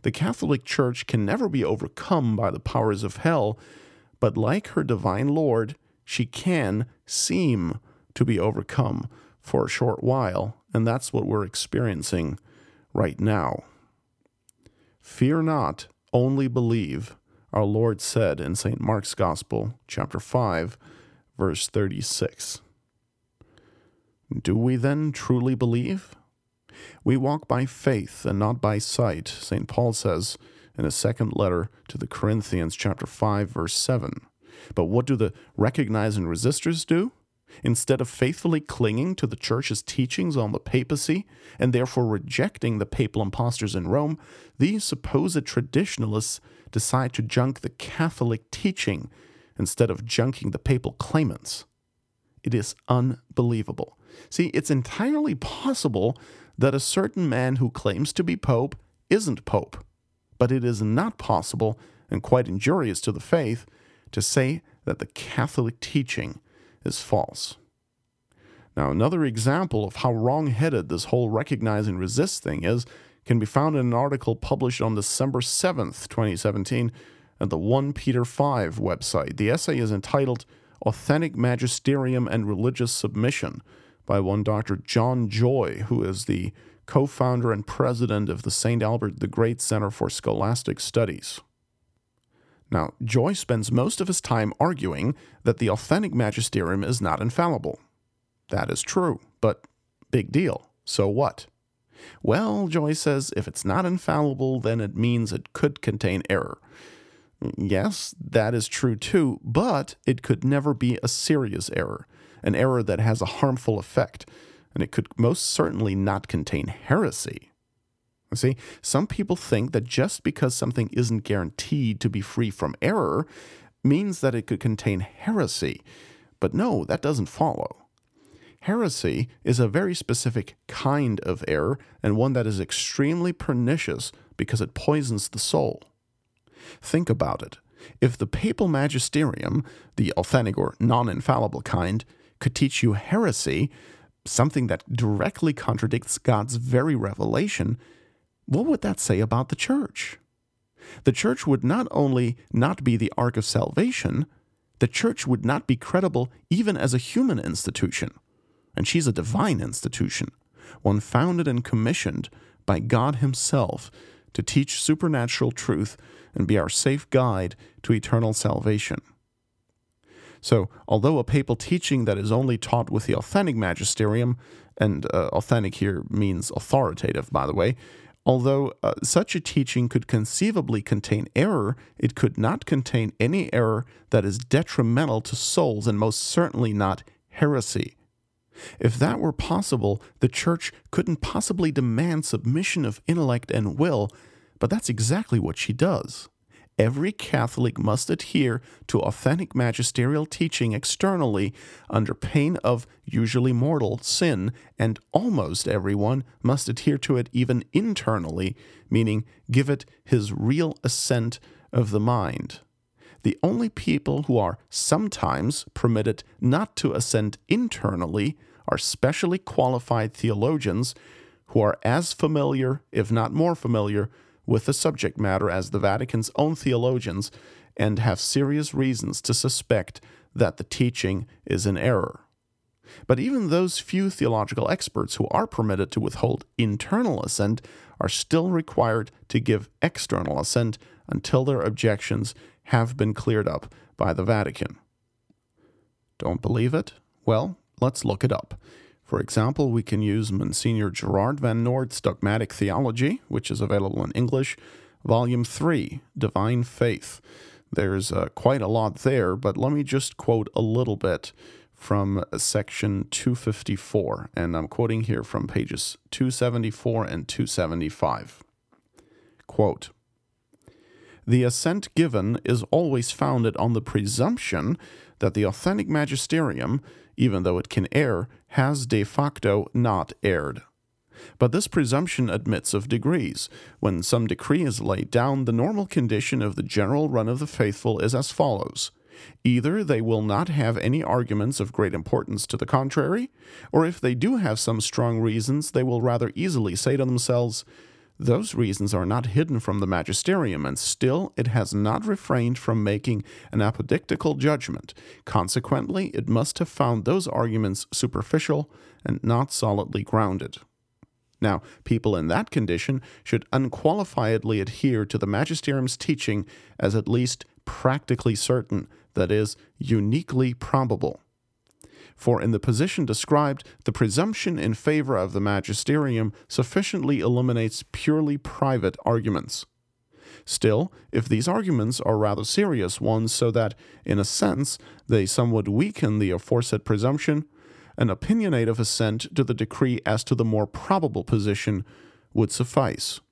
The Catholic Church can never be overcome by the powers of hell but like her divine Lord, she can seem to be overcome for a short while, and that's what we're experiencing right now. Fear not, only believe, our Lord said in St. Mark's Gospel, chapter 5, verse 36. Do we then truly believe? We walk by faith and not by sight, St. Paul says in his second letter to the Corinthians, chapter 5, verse 7. But what do the recognizing resistors do? Instead of faithfully clinging to the church's teachings on the papacy and therefore rejecting the papal impostors in Rome, these supposed traditionalists decide to junk the Catholic teaching instead of junking the papal claimants. It is unbelievable. See, it's entirely possible that a certain man who claims to be Pope isn't Pope, but it is not possible and quite injurious to the faith to say that the Catholic teaching is false. Now, another example of how wrong headed this whole recognize and resist thing is can be found in an article published on December 7th, 2017, at the 1 Peter 5 website. The essay is entitled Authentic Magisterium and Religious Submission by one Dr. John Joy, who is the co founder and president of the St. Albert the Great Center for Scholastic Studies. Now, Joy spends most of his time arguing that the authentic magisterium is not infallible. That is true, but big deal. So what? Well, Joy says if it's not infallible, then it means it could contain error. Yes, that is true too, but it could never be a serious error, an error that has a harmful effect, and it could most certainly not contain heresy. See, some people think that just because something isn't guaranteed to be free from error means that it could contain heresy. But no, that doesn't follow. Heresy is a very specific kind of error and one that is extremely pernicious because it poisons the soul. Think about it. If the papal magisterium, the authentic or non infallible kind, could teach you heresy, something that directly contradicts God's very revelation, what would that say about the church? The church would not only not be the ark of salvation, the church would not be credible even as a human institution. And she's a divine institution, one founded and commissioned by God Himself to teach supernatural truth and be our safe guide to eternal salvation. So, although a papal teaching that is only taught with the authentic magisterium, and uh, authentic here means authoritative, by the way, although uh, such a teaching could conceivably contain error, it could not contain any error that is detrimental to souls, and most certainly not heresy. If that were possible, the Church couldn't possibly demand submission of intellect and will, but that's exactly what she does. Every Catholic must adhere to authentic magisterial teaching externally under pain of usually mortal sin, and almost everyone must adhere to it even internally, meaning give it his real assent of the mind. The only people who are sometimes permitted not to assent internally are specially qualified theologians who are as familiar, if not more familiar, with the subject matter as the Vatican's own theologians and have serious reasons to suspect that the teaching is in error. But even those few theological experts who are permitted to withhold internal assent are still required to give external assent until their objections have been cleared up by the Vatican. Don't believe it? Well, let's look it up. For example, we can use Monsignor Gerard Van Noort's Dogmatic Theology, which is available in English, Volume 3, Divine Faith. There's uh, quite a lot there, but let me just quote a little bit from section 254, and I'm quoting here from pages 274 and 275. Quote, the assent given is always founded on the presumption that the authentic magisterium, even though it can err, has de facto not erred. But this presumption admits of degrees. When some decree is laid down, the normal condition of the general run of the faithful is as follows. Either they will not have any arguments of great importance to the contrary, or if they do have some strong reasons, they will rather easily say to themselves, those reasons are not hidden from the magisterium, and still it has not refrained from making an apodictical judgment. Consequently, it must have found those arguments superficial and not solidly grounded. Now, people in that condition should unqualifiedly adhere to the magisterium's teaching as at least practically certain, that is, uniquely probable. For in the position described, the presumption in favor of the magisterium sufficiently eliminates purely private arguments. Still, if these arguments are rather serious ones, so that, in a sense, they somewhat weaken the aforesaid presumption, an opinionative assent to the decree as to the more probable position would suffice.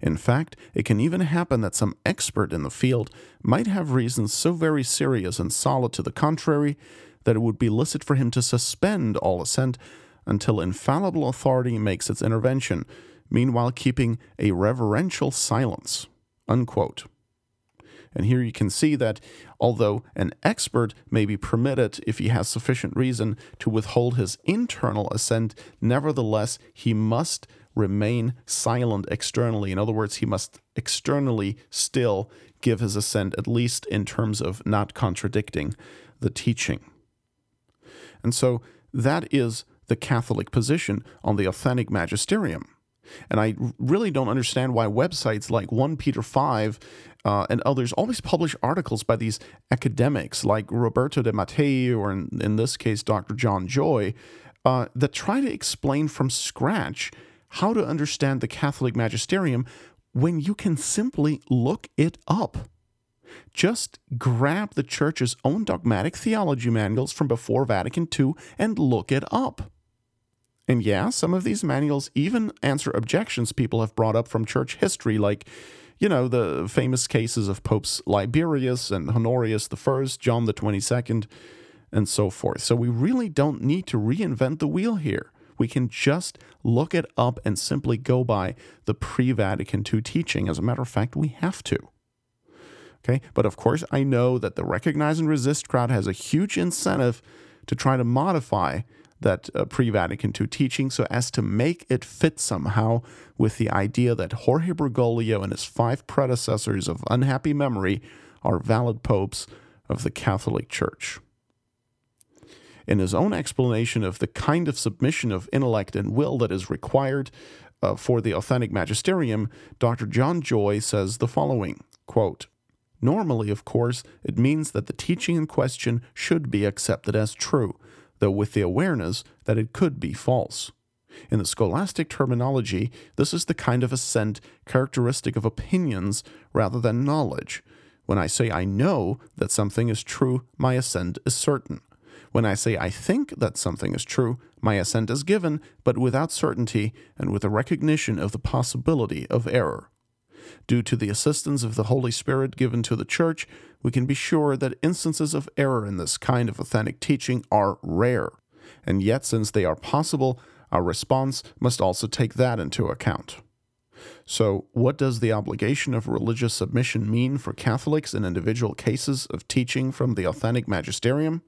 In fact, it can even happen that some expert in the field might have reasons so very serious and solid to the contrary that it would be licit for him to suspend all assent until infallible authority makes its intervention, meanwhile keeping a reverential silence. Unquote. And here you can see that although an expert may be permitted, if he has sufficient reason, to withhold his internal assent, nevertheless, he must remain silent externally. In other words, he must externally still give his assent, at least in terms of not contradicting the teaching. And so that is the Catholic position on the authentic magisterium. And I really don't understand why websites like 1 Peter 5 uh, and others always publish articles by these academics like Roberto de Mattei, or in, in this case, Dr. John Joy, uh, that try to explain from scratch how to understand the Catholic magisterium when you can simply look it up. Just grab the Church's own dogmatic theology manuals from before Vatican II and look it up. And yeah, some of these manuals even answer objections people have brought up from church history, like, you know, the famous cases of Popes Liberius and Honorius I, John the 22nd, and so forth. So we really don't need to reinvent the wheel here. We can just look it up and simply go by the pre Vatican II teaching. As a matter of fact, we have to. Okay, but of course, I know that the recognize and resist crowd has a huge incentive to try to modify that uh, pre Vatican II teaching so as to make it fit somehow with the idea that Jorge Bergoglio and his five predecessors of unhappy memory are valid popes of the Catholic Church. In his own explanation of the kind of submission of intellect and will that is required uh, for the authentic magisterium, Dr. John Joy says the following quote, Normally, of course, it means that the teaching in question should be accepted as true, though with the awareness that it could be false. In the scholastic terminology, this is the kind of assent characteristic of opinions rather than knowledge. When I say I know that something is true, my assent is certain. When I say I think that something is true, my assent is given, but without certainty and with a recognition of the possibility of error. Due to the assistance of the Holy Spirit given to the Church, we can be sure that instances of error in this kind of authentic teaching are rare. And yet, since they are possible, our response must also take that into account. So, what does the obligation of religious submission mean for Catholics in individual cases of teaching from the authentic magisterium?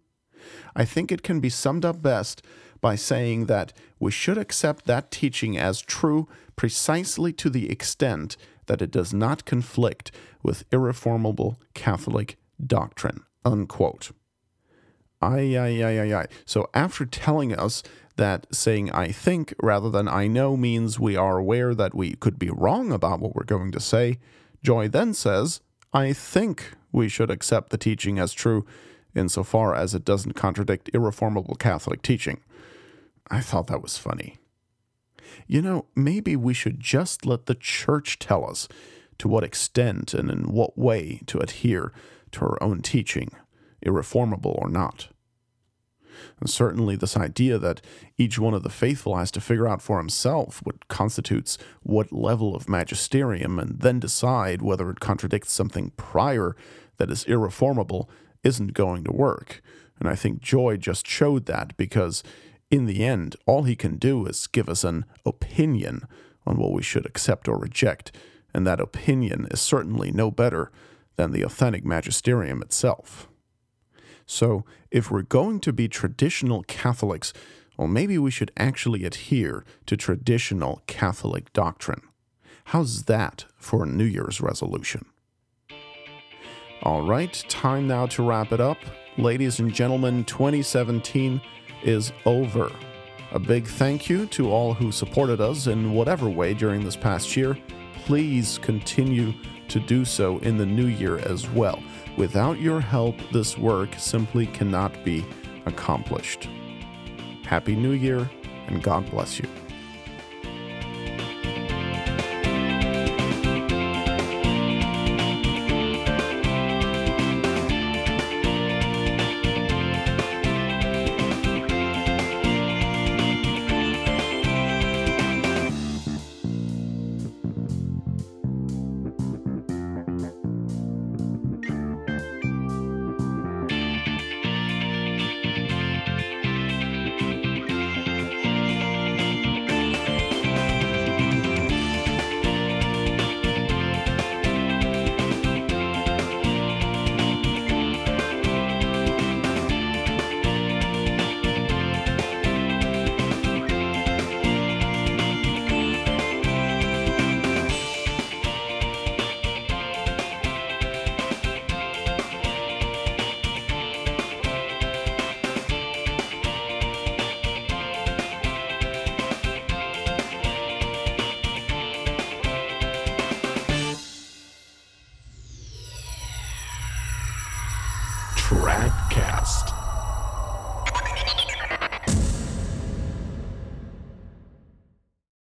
I think it can be summed up best by saying that we should accept that teaching as true precisely to the extent that it does not conflict with irreformable Catholic doctrine. Unquote. Ay, ay, ay, ay. So after telling us that saying I think rather than I know means we are aware that we could be wrong about what we're going to say, Joy then says, I think we should accept the teaching as true insofar as it doesn't contradict irreformable Catholic teaching. I thought that was funny. You know, maybe we should just let the church tell us to what extent and in what way to adhere to her own teaching, irreformable or not. And certainly, this idea that each one of the faithful has to figure out for himself what constitutes what level of magisterium and then decide whether it contradicts something prior that is irreformable isn't going to work. And I think Joy just showed that because, in the end, all he can do is give us an opinion on what we should accept or reject, and that opinion is certainly no better than the authentic magisterium itself. So, if we're going to be traditional Catholics, well, maybe we should actually adhere to traditional Catholic doctrine. How's that for a New Year's resolution? All right, time now to wrap it up. Ladies and gentlemen, 2017 is over. A big thank you to all who supported us in whatever way during this past year. Please continue to do so in the new year as well. Without your help, this work simply cannot be accomplished. Happy New Year, and God bless you.